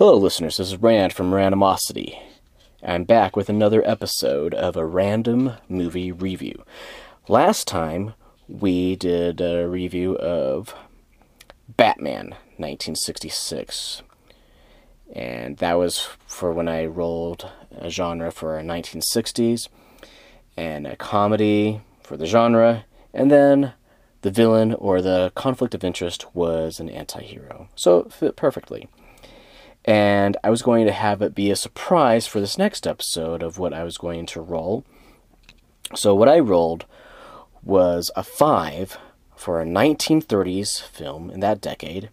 Hello, listeners. This is Rand from Randomocity. I'm back with another episode of a random movie review. Last time we did a review of Batman 1966, and that was for when I rolled a genre for 1960s and a comedy for the genre, and then the villain or the conflict of interest was an anti hero. So it fit perfectly and I was going to have it be a surprise for this next episode of what I was going to roll. So, what I rolled was a 5 for a 1930s film in that decade,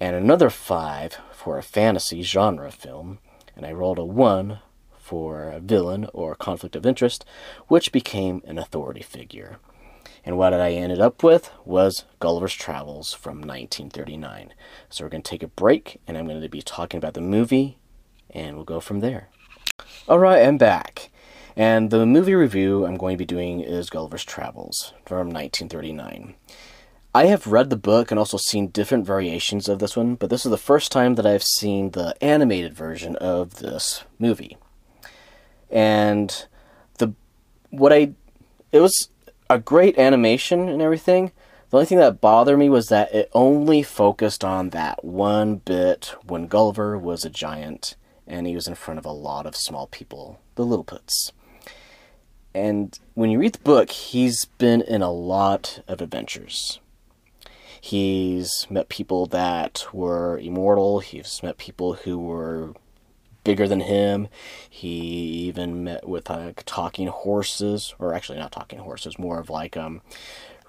and another 5 for a fantasy genre film, and I rolled a 1 for a villain or conflict of interest, which became an authority figure. And what I ended up with was Gulliver's Travels from 1939. So we're going to take a break, and I'm going to be talking about the movie, and we'll go from there. Alright, I'm back. And the movie review I'm going to be doing is Gulliver's Travels from 1939. I have read the book and also seen different variations of this one, but this is the first time that I've seen the animated version of this movie. And the what I it was a great animation and everything. The only thing that bothered me was that it only focused on that one bit when Gulliver was a giant and he was in front of a lot of small people, the Lilliputians. And when you read the book, he's been in a lot of adventures. He's met people that were immortal, he's met people who were bigger than him. He even met with like talking horses, or actually not talking horses, more of like um,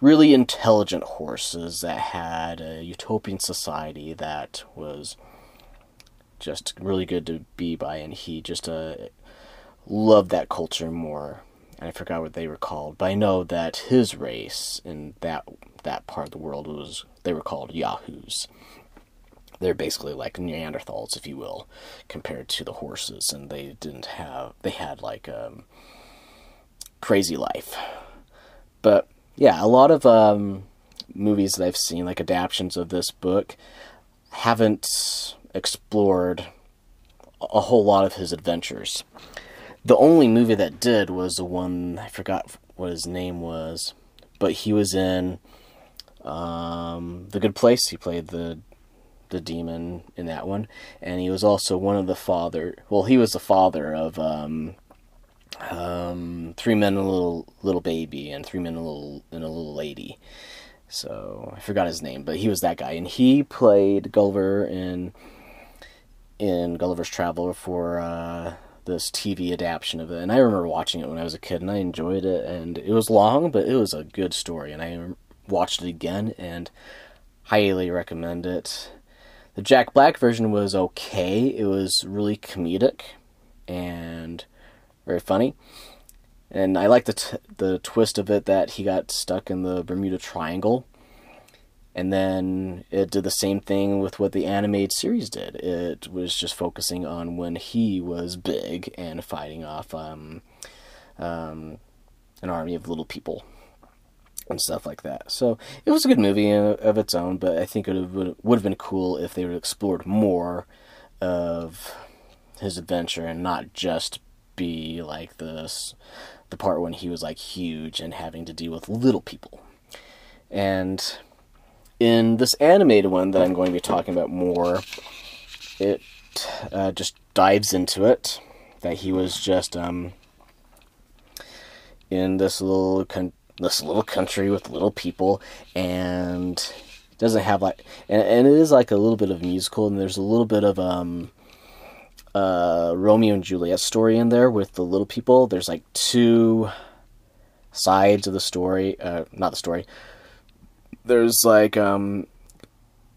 really intelligent horses that had a utopian society that was just really good to be by, and he just uh, loved that culture more. And I forgot what they were called, but I know that his race in that that part of the world was they were called Yahoos they're basically like Neanderthals, if you will, compared to the horses, and they didn't have they had like um, crazy life. But yeah, a lot of um, movies that I've seen, like adaptations of this book, haven't explored a whole lot of his adventures. The only movie that did was the one I forgot what his name was, but he was in um, The Good Place. He played the the demon in that one, and he was also one of the father. Well, he was the father of um, um, three men and a little little baby, and three men and a little and a little lady. So I forgot his name, but he was that guy, and he played Gulliver in in Gulliver's Travel for uh, this TV adaptation of it. And I remember watching it when I was a kid, and I enjoyed it. And it was long, but it was a good story, and I watched it again and highly recommend it. The Jack Black version was okay. It was really comedic and very funny. And I like the t- the twist of it that he got stuck in the Bermuda Triangle. And then it did the same thing with what the animated series did. It was just focusing on when he was big and fighting off um, um, an army of little people and stuff like that. So it was a good movie of its own, but I think it would have been cool if they would explored more of his adventure and not just be like this the part when he was like huge and having to deal with little people. And in this animated one that I'm going to be talking about more, it uh, just dives into it that he was just um, in this little this little country with little people and doesn't have like and, and it is like a little bit of musical and there's a little bit of um uh Romeo and Juliet story in there with the little people. There's like two sides of the story, uh not the story. There's like um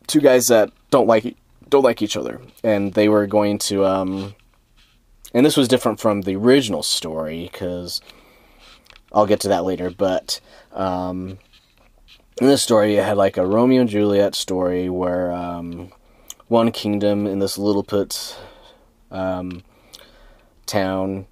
two guys that don't like don't like each other and they were going to um and this was different from the original story cuz I'll get to that later, but um, in this story, it had like a Romeo and Juliet story where um, one kingdom in this Lilliput um, town,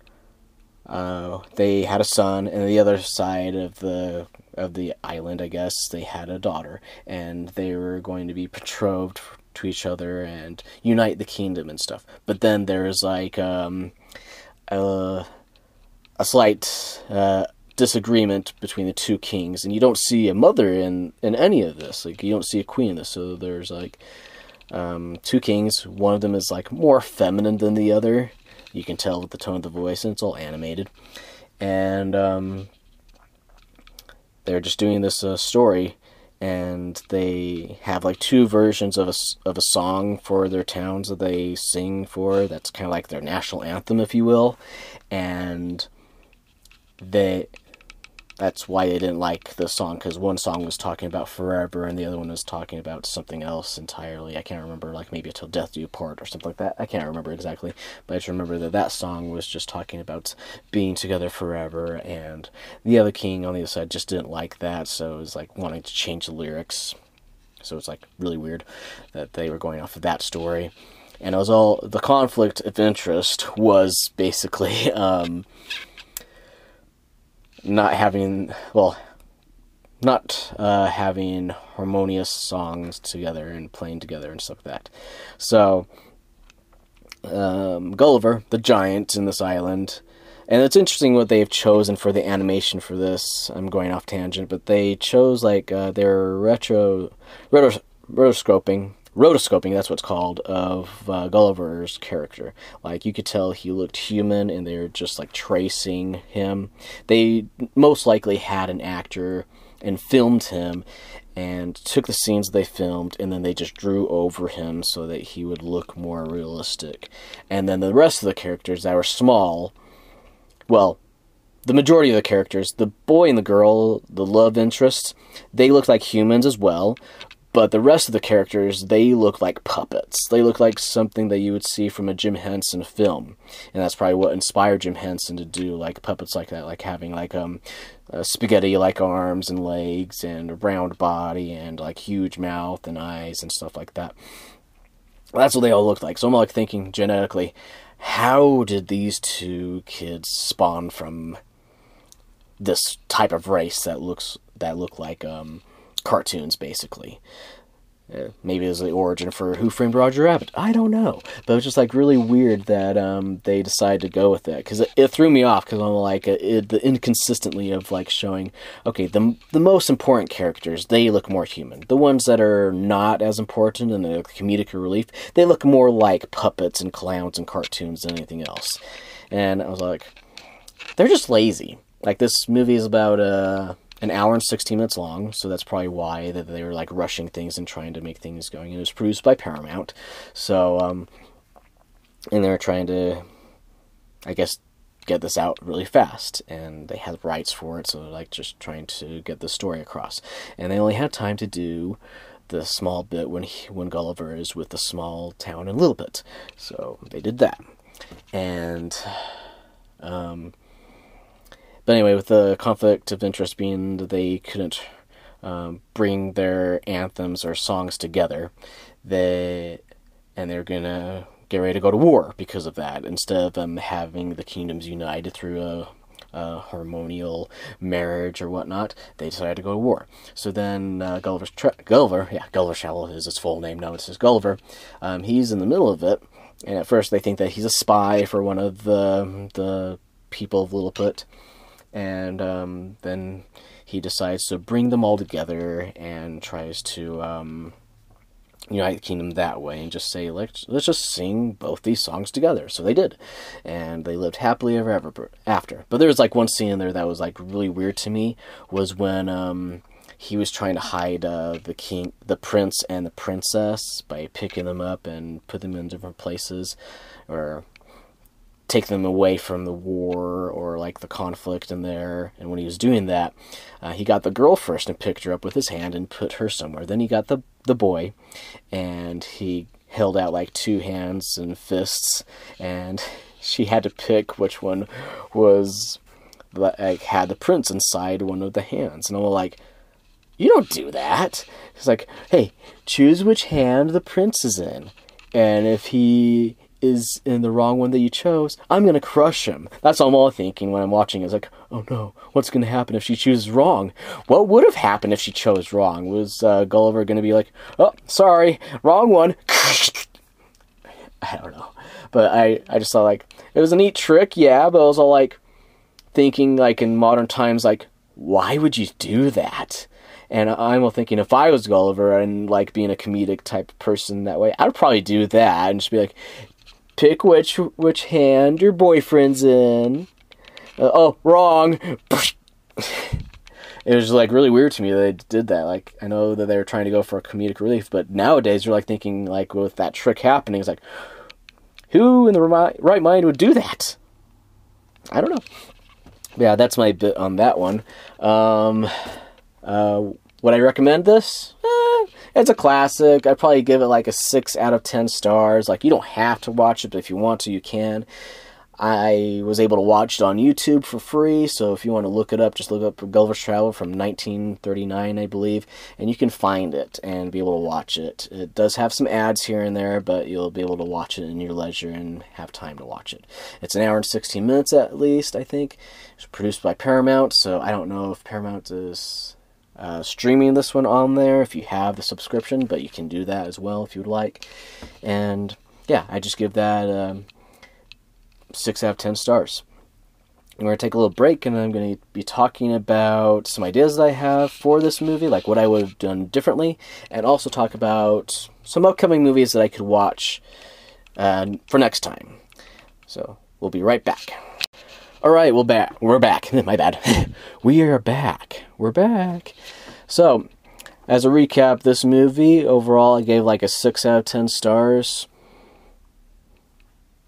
uh, they had a son, and the other side of the of the island, I guess, they had a daughter, and they were going to be betrothed to each other and unite the kingdom and stuff. But then there's like um, a, a slight uh, disagreement between the two kings, and you don't see a mother in in any of this. Like you don't see a queen in this. So there's like um, two kings. One of them is like more feminine than the other. You can tell with the tone of the voice, and it's all animated. And um, they're just doing this uh, story and they have like two versions of a, of a song for their towns that they sing for that's kind of like their national anthem if you will and they that's why they didn't like the song because one song was talking about forever and the other one was talking about something else entirely. I can't remember, like maybe until death do you part or something like that. I can't remember exactly, but I just remember that that song was just talking about being together forever, and the other king on the other side just didn't like that, so it was like wanting to change the lyrics. So it's like really weird that they were going off of that story. And it was all the conflict of interest was basically um, not having well not uh, having harmonious songs together and playing together and stuff like that. So um, Gulliver, the giant in this island, and it's interesting what they've chosen for the animation for this. I'm going off tangent, but they chose like uh, their retro, retro rotoscoping rotoscoping, that's what's called, of uh, Gulliver's character. Like, you could tell he looked human and they were just like tracing him. They most likely had an actor and filmed him and took the scenes they filmed and then they just drew over him so that he would look more realistic. And then the rest of the characters that were small, well, the majority of the characters, the boy and the girl, the love interests, they looked like humans as well, but the rest of the characters, they look like puppets. They look like something that you would see from a Jim Henson film. And that's probably what inspired Jim Henson to do like puppets like that, like having like um uh, spaghetti like arms and legs and a round body and like huge mouth and eyes and stuff like that. That's what they all look like. So I'm like thinking genetically, how did these two kids spawn from this type of race that looks that look like um cartoons, basically. Uh, maybe it was the origin for Who Framed Roger Rabbit. I don't know, but it was just like really weird that um, they decided to go with that because it, it, threw me off because I'm like uh, it, the inconsistently of like showing okay the the most important characters they look more human. The ones that are not as important and the comedic relief they look more like puppets and clowns and cartoons than anything else. And I was like, they're just lazy. Like this movie is about uh an hour and 16 minutes long, so that's probably why that they were like rushing things and trying to make things going. And it was produced by Paramount, so um, and they were trying to, I guess, get this out really fast, and they had rights for it, so like just trying to get the story across, and they only had time to do the small bit when he, when Gulliver is with the small town in Lilliput, so they did that, and um, but anyway, with the conflict of interest being that they couldn't um, bring their anthems or songs together, they and they're gonna get ready to go to war because of that. Instead of them having the kingdoms united through a, harmonial marriage or whatnot, they decided to go to war. So then uh, Gulliver's tra- Gulliver, yeah, Gulliver Shallow is his full name now. It's his Gulliver. Um, he's in the middle of it, and at first they think that he's a spy for one of the the people of Lilliput and um, then he decides to bring them all together and tries to um, unite the kingdom that way and just say let's let's just sing both these songs together. So they did, and they lived happily ever ever after. But there was like one scene in there that was like really weird to me was when um, he was trying to hide uh, the king, the prince, and the princess by picking them up and put them in different places, or take them away from the war or like the conflict in there. And when he was doing that, uh, he got the girl first and picked her up with his hand and put her somewhere. Then he got the the boy, and he held out like two hands and fists, and she had to pick which one was like had the prince inside one of the hands. And I'm like, you don't do that. He's like, hey, choose which hand the prince is in, and if he is in the wrong one that you chose, I'm gonna crush him. That's all I'm all thinking when I'm watching. Is like, oh no, what's gonna happen if she chooses wrong? What would have happened if she chose wrong? Was uh, Gulliver gonna be like, oh, sorry, wrong one? I don't know, but I I just thought like it was a neat trick, yeah, but I was all like thinking like in modern times like why would you do that? And I'm all thinking if I was Gulliver and like being a comedic type person that way, I'd probably do that and just be like, pick which which hand your boyfriend's in. Uh, oh, wrong. it was like really weird to me that they did that. Like I know that they were trying to go for a comedic relief, but nowadays you're like thinking like with that trick happening, it's like who in the right mind would do that? I don't know. Yeah, that's my bit on that one. Um, uh, would I recommend this? Eh, it's a classic. I'd probably give it like a 6 out of 10 stars. Like, you don't have to watch it, but if you want to, you can. I was able to watch it on YouTube for free, so if you want to look it up, just look up Gulliver's Travel from 1939, I believe, and you can find it and be able to watch it. It does have some ads here and there, but you'll be able to watch it in your leisure and have time to watch it. It's an hour and 16 minutes at least, I think. It's produced by Paramount, so I don't know if Paramount is uh, streaming this one on there if you have the subscription, but you can do that as well if you would like. And yeah, I just give that. Um, six out of ten stars. I'm going to take a little break and I'm going to be talking about some ideas that I have for this movie, like what I would have done differently, and also talk about some upcoming movies that I could watch uh, for next time. So we'll be right back. All right, we're back. We're back. My bad. we are back. We're back. So, as a recap, this movie overall I gave like a six out of ten stars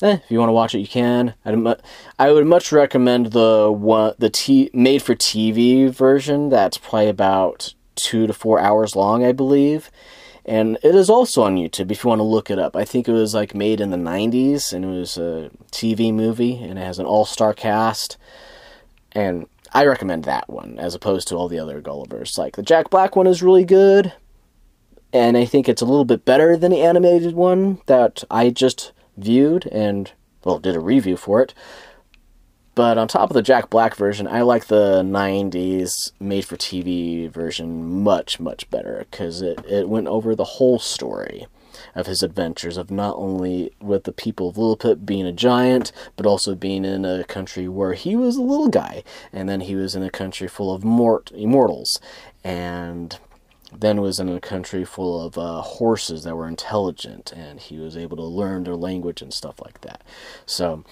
eh, if you want to watch it, you can. I'd mu- I would much recommend the one the t- made for TV version. That's probably about two to four hours long, I believe. And it is also on YouTube if you want to look it up. I think it was like made in the 90s and it was a TV movie and it has an all star cast. And I recommend that one as opposed to all the other Gullivers. Like the Jack Black one is really good. And I think it's a little bit better than the animated one that I just viewed and, well, did a review for it. But on top of the Jack Black version, I like the 90s made for TV version much, much better because it, it went over the whole story of his adventures of not only with the people of Lilliput being a giant, but also being in a country where he was a little guy, and then he was in a country full of mort- immortals, and then was in a country full of uh, horses that were intelligent, and he was able to learn their language and stuff like that. So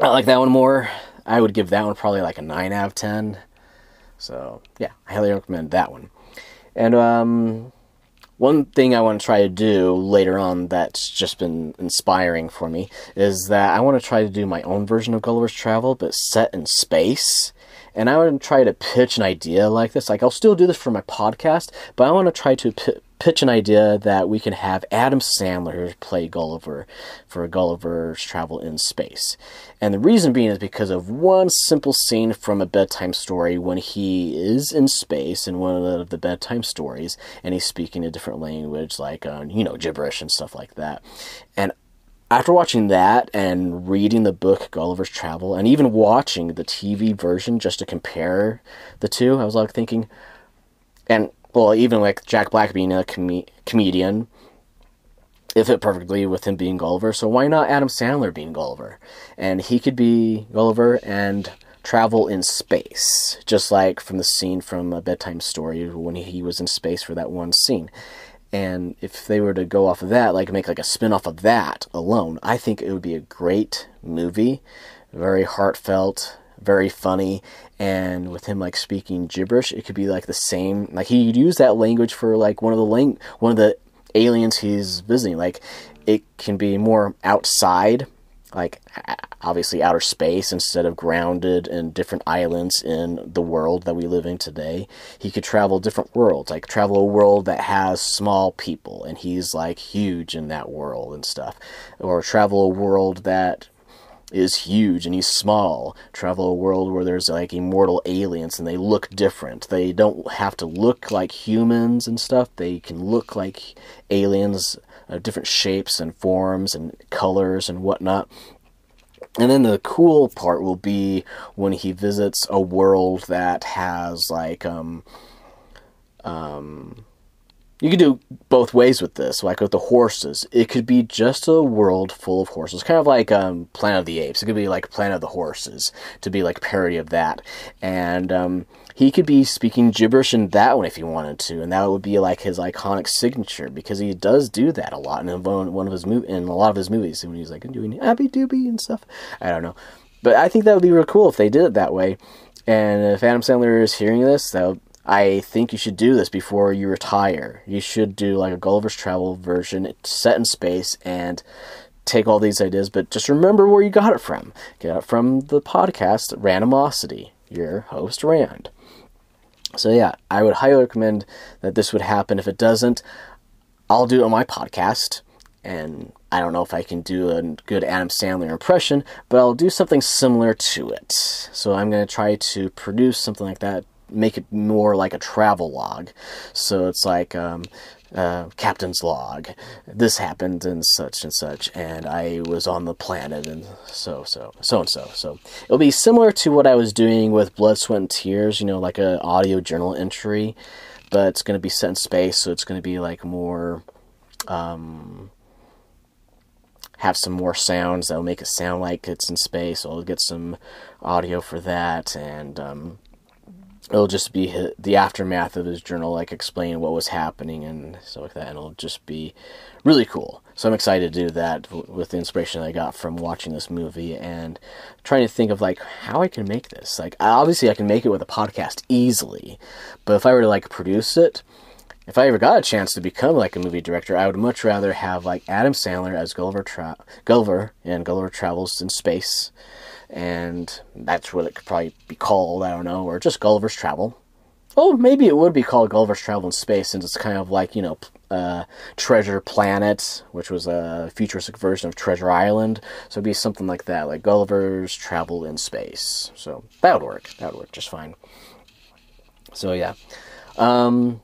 I like that one more. I would give that one probably like a nine out of ten. So yeah, I highly recommend that one. And um, one thing I want to try to do later on that's just been inspiring for me is that I want to try to do my own version of Gulliver's Travel, but set in space and I want to try to pitch an idea like this. Like, I'll still do this for my podcast, but I want to try to pitch an idea that we can have Adam Sandler play Gulliver for Gulliver's Travel in Space. And the reason being is because of one simple scene from a bedtime story when he is in space in one of the, bedtime stories and he's speaking a different language, like, uh, you know, gibberish and stuff like that. And after watching that and reading the book Gulliver's Travel and even watching the TV version just to compare the two, I was like thinking, and well, even like Jack Black being a com- comedian, it fit perfectly with him being Gulliver. So why not Adam Sandler being Gulliver? And he could be Gulliver and travel in space, just like from the scene from a bedtime story when he was in space for that one scene. And if they were to go off of that, like make like a spin off of that alone, I think it would be a great movie. Very heartfelt, very funny, and with him like speaking gibberish, it could be like the same. Like he'd use that language for like one of the lang- one of the aliens he's visiting. Like it can be more outside like obviously outer space instead of grounded in different islands in the world that we live in today. He could travel different worlds, like travel a world that has small people and he's like huge in that world and stuff, or travel a world that is huge and he's small. Travel a world where there's like immortal aliens and they look different. They don't have to look like humans and stuff. They can look like aliens, uh, different shapes and forms and colors and whatnot. And then the cool part will be when he visits a world that has like um um you could do both ways with this, like with the horses. It could be just a world full of horses, kind of like um, Planet of the Apes. It could be like Planet of the Horses, to be like parody of that. And um, he could be speaking gibberish in that one if he wanted to, and that would be like his iconic signature because he does do that a lot in one of his mov- in a lot of his movies when he's like doing Abby Doobie and stuff. I don't know, but I think that would be real cool if they did it that way. And if Adam Sandler is hearing this, that would I think you should do this before you retire. You should do like a Gulliver's Travel version set in space and take all these ideas, but just remember where you got it from. Get it from the podcast Randomocity, your host Rand. So yeah, I would highly recommend that this would happen. If it doesn't, I'll do it on my podcast. And I don't know if I can do a good Adam Sandler impression, but I'll do something similar to it. So I'm going to try to produce something like that make it more like a travel log. So it's like um, uh, captain's log. This happened and such and such, and I was on the planet and so so so and so. So it'll be similar to what I was doing with Blood, Sweat, and Tears. You know, like an audio journal entry, but it's going to be set in space, so it's going to be like more. Um, have some more sounds that'll make it sound like it's in space. I'll get some audio for that, and um, it'll just be the aftermath of his journal, like explaining what was happening and stuff like that. And it'll just be really cool. So I'm excited to do that with the inspiration I got from watching this movie and trying to think of like how I can make this. Like obviously I can make it with a podcast easily, but if I were to like produce it, if I ever got a chance to become like a movie director, I would much rather have like Adam Sandler as Gulliver, Tra- Gulliver and Gulliver Travels in Space and that's what it could probably be called. I don't know, or just Gulliver's Travel. Oh, maybe it would be called Gulliver's Travel in Space, since it's kind of like you know, uh, Treasure Planet, which was a futuristic version of Treasure Island. So it'd be something like that, like Gulliver's Travel in Space. So that would work. That would work just fine. So yeah. Um,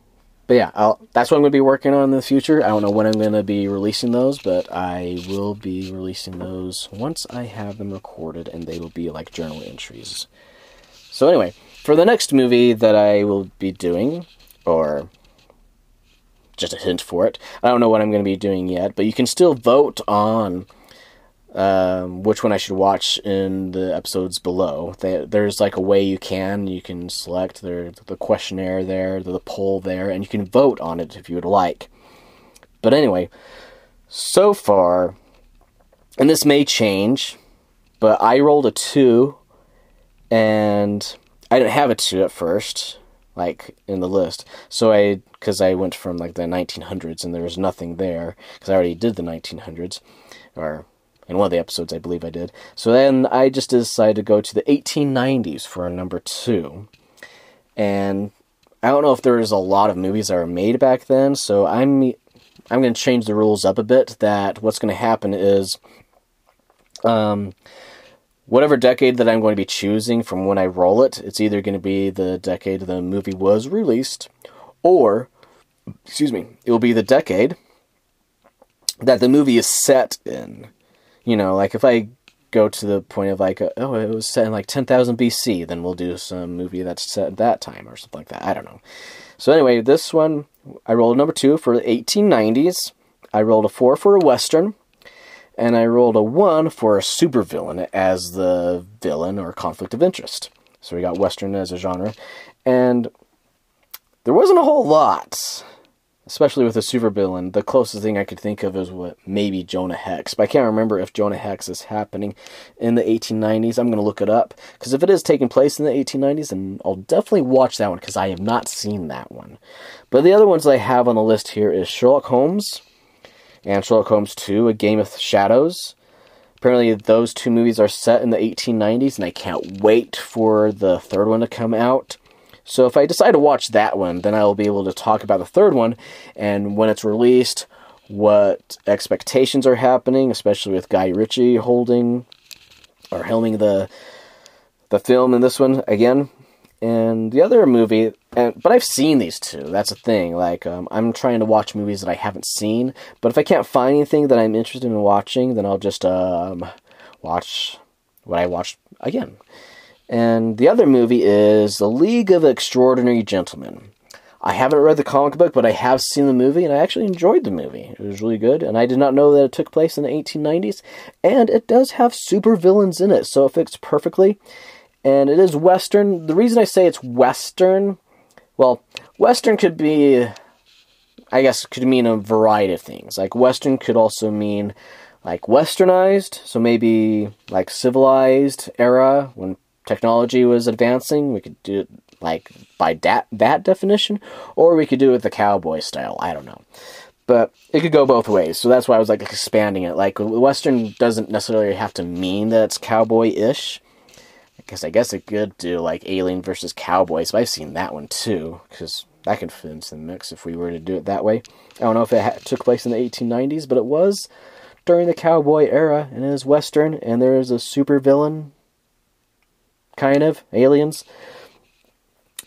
but yeah, I'll, that's what I'm going to be working on in the future. I don't know when I'm going to be releasing those, but I will be releasing those once I have them recorded, and they will be like journal entries. So anyway, for the next movie that I will be doing, or just a hint for it, I don't know what I'm going to be doing yet, but you can still vote on um, which one I should watch in the episodes below. They, there's like a way you can you can select there the questionnaire there, the poll there, and you can vote on it if you would like. But anyway, so far, and this may change, but I rolled a two, and I didn't have a two at first, like in the list. So I, because I went from like the 1900s and there was nothing there, because I already did the 1900s, or in one of the episodes, I believe I did. So then I just decided to go to the 1890s for a number two. And I don't know if there was a lot of movies that were made back then, so I'm I'm going to change the rules up a bit. That what's going to happen is, um, whatever decade that I'm going to be choosing from when I roll it, it's either going to be the decade the movie was released, or, excuse me, it will be the decade that the movie is set in you know, like if I go to the point of like, oh, it was set in like 10,000 BC, then we'll do some movie that's set at that time or something like that. I don't know. So anyway, this one, I rolled a number two for the 1890s. I rolled a four for a Western. And I rolled a one for a supervillain as the villain or conflict of interest. So we got Western as a genre. And there wasn't a whole lot especially with a supervillain, the closest thing I could think of is what maybe Jonah Hex. But I can't remember if Jonah Hex is happening in the 1890s. I'm going to look it up because if it is taking place in the 1890s, then I'll definitely watch that one because I have not seen that one. But the other ones I have on the list here is Sherlock Holmes and Sherlock Holmes 2: A Game of Shadows. Apparently, those two movies are set in the 1890s, and I can't wait for the third one to come out. So if I decide to watch that one, then I'll be able to talk about the third one and when it's released, what expectations are happening, especially with Guy Ritchie holding or helming the the film in this one again. And the other movie, and but I've seen these two. That's a thing. Like um, I'm trying to watch movies that I haven't seen. But if I can't find anything that I'm interested in watching, then I'll just um, watch what I watched again. And the other movie is The League of Extraordinary Gentlemen. I haven't read the comic book, but I have seen the movie, and I actually enjoyed the movie. It was really good, and I did not know that it took place in the 1890s. And it does have super villains in it, so it fits perfectly. And it is Western. The reason I say it's Western, well, Western could be, I guess, could mean a variety of things. Like, Western could also mean, like, westernized, so maybe, like, civilized era, when technology was advancing. We could do it like by that that definition, or we could do it the cowboy style. I don't know, but it could go both ways. So that's why I was like expanding it. Like Western doesn't necessarily have to mean that it's cowboy-ish. Because I guess it could do like Alien versus Cowboys, but I've seen that one too. Because that could fit into the mix if we were to do it that way. I don't know if it ha- took place in the 1890s, but it was during the cowboy era, and it is Western, and there is a super villain, kind of aliens.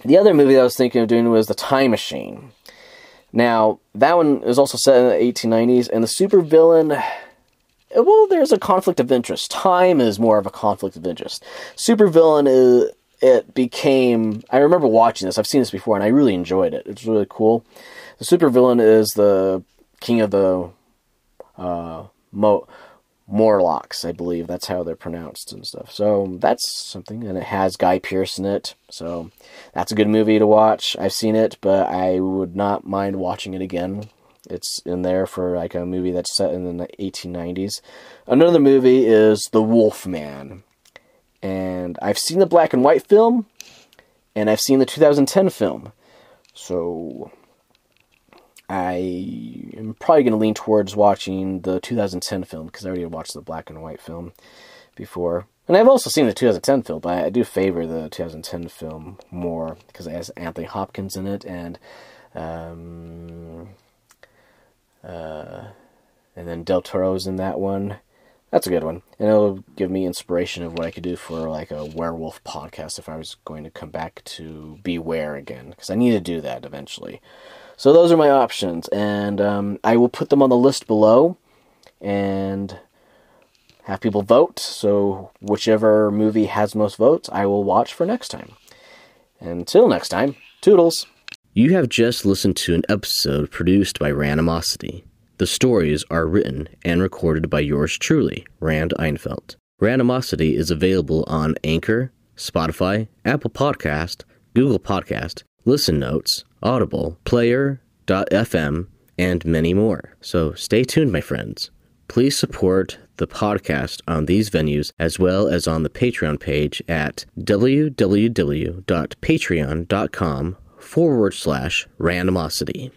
The other movie that I was thinking of doing was The Time Machine. Now, that one is also set in the 1890s, and the supervillain. Well, there's a conflict of interest. Time is more of a conflict of interest. Supervillain is. It became. I remember watching this. I've seen this before, and I really enjoyed it. It's really cool. The supervillain is the king of the uh, Mo- Morlocks, I believe. That's how they're pronounced and stuff. So that's something, and it has Guy Pearce in it. So that's a good movie to watch. I've seen it, but I would not mind watching it again. It's in there for like a movie that's set in the 1890s. Another movie is The Wolf Man. And I've seen the black and white film, and I've seen the 2010 film. So I am probably going to lean towards watching the 2010 film because I already watched the black and white film before. And I've also seen the 2010 film, but I do favor the 2010 film more because it has Anthony Hopkins in it and um, uh, and then Del Toro's in that one. That's a good one, and it'll give me inspiration of what I could do for like a werewolf podcast if I was going to come back to Beware again because I need to do that eventually. So those are my options, and um, I will put them on the list below, and have people vote. So whichever movie has most votes, I will watch for next time. Until next time, toodles. You have just listened to an episode produced by Randomocity. The stories are written and recorded by yours truly, Rand Einfeldt. Randomocity is available on Anchor, Spotify, Apple Podcast, Google Podcast, Listen Notes, Audible, Player.fm, and many more. So stay tuned, my friends. Please support the podcast on these venues as well as on the Patreon page at www.patreon.com forward slash randomocity.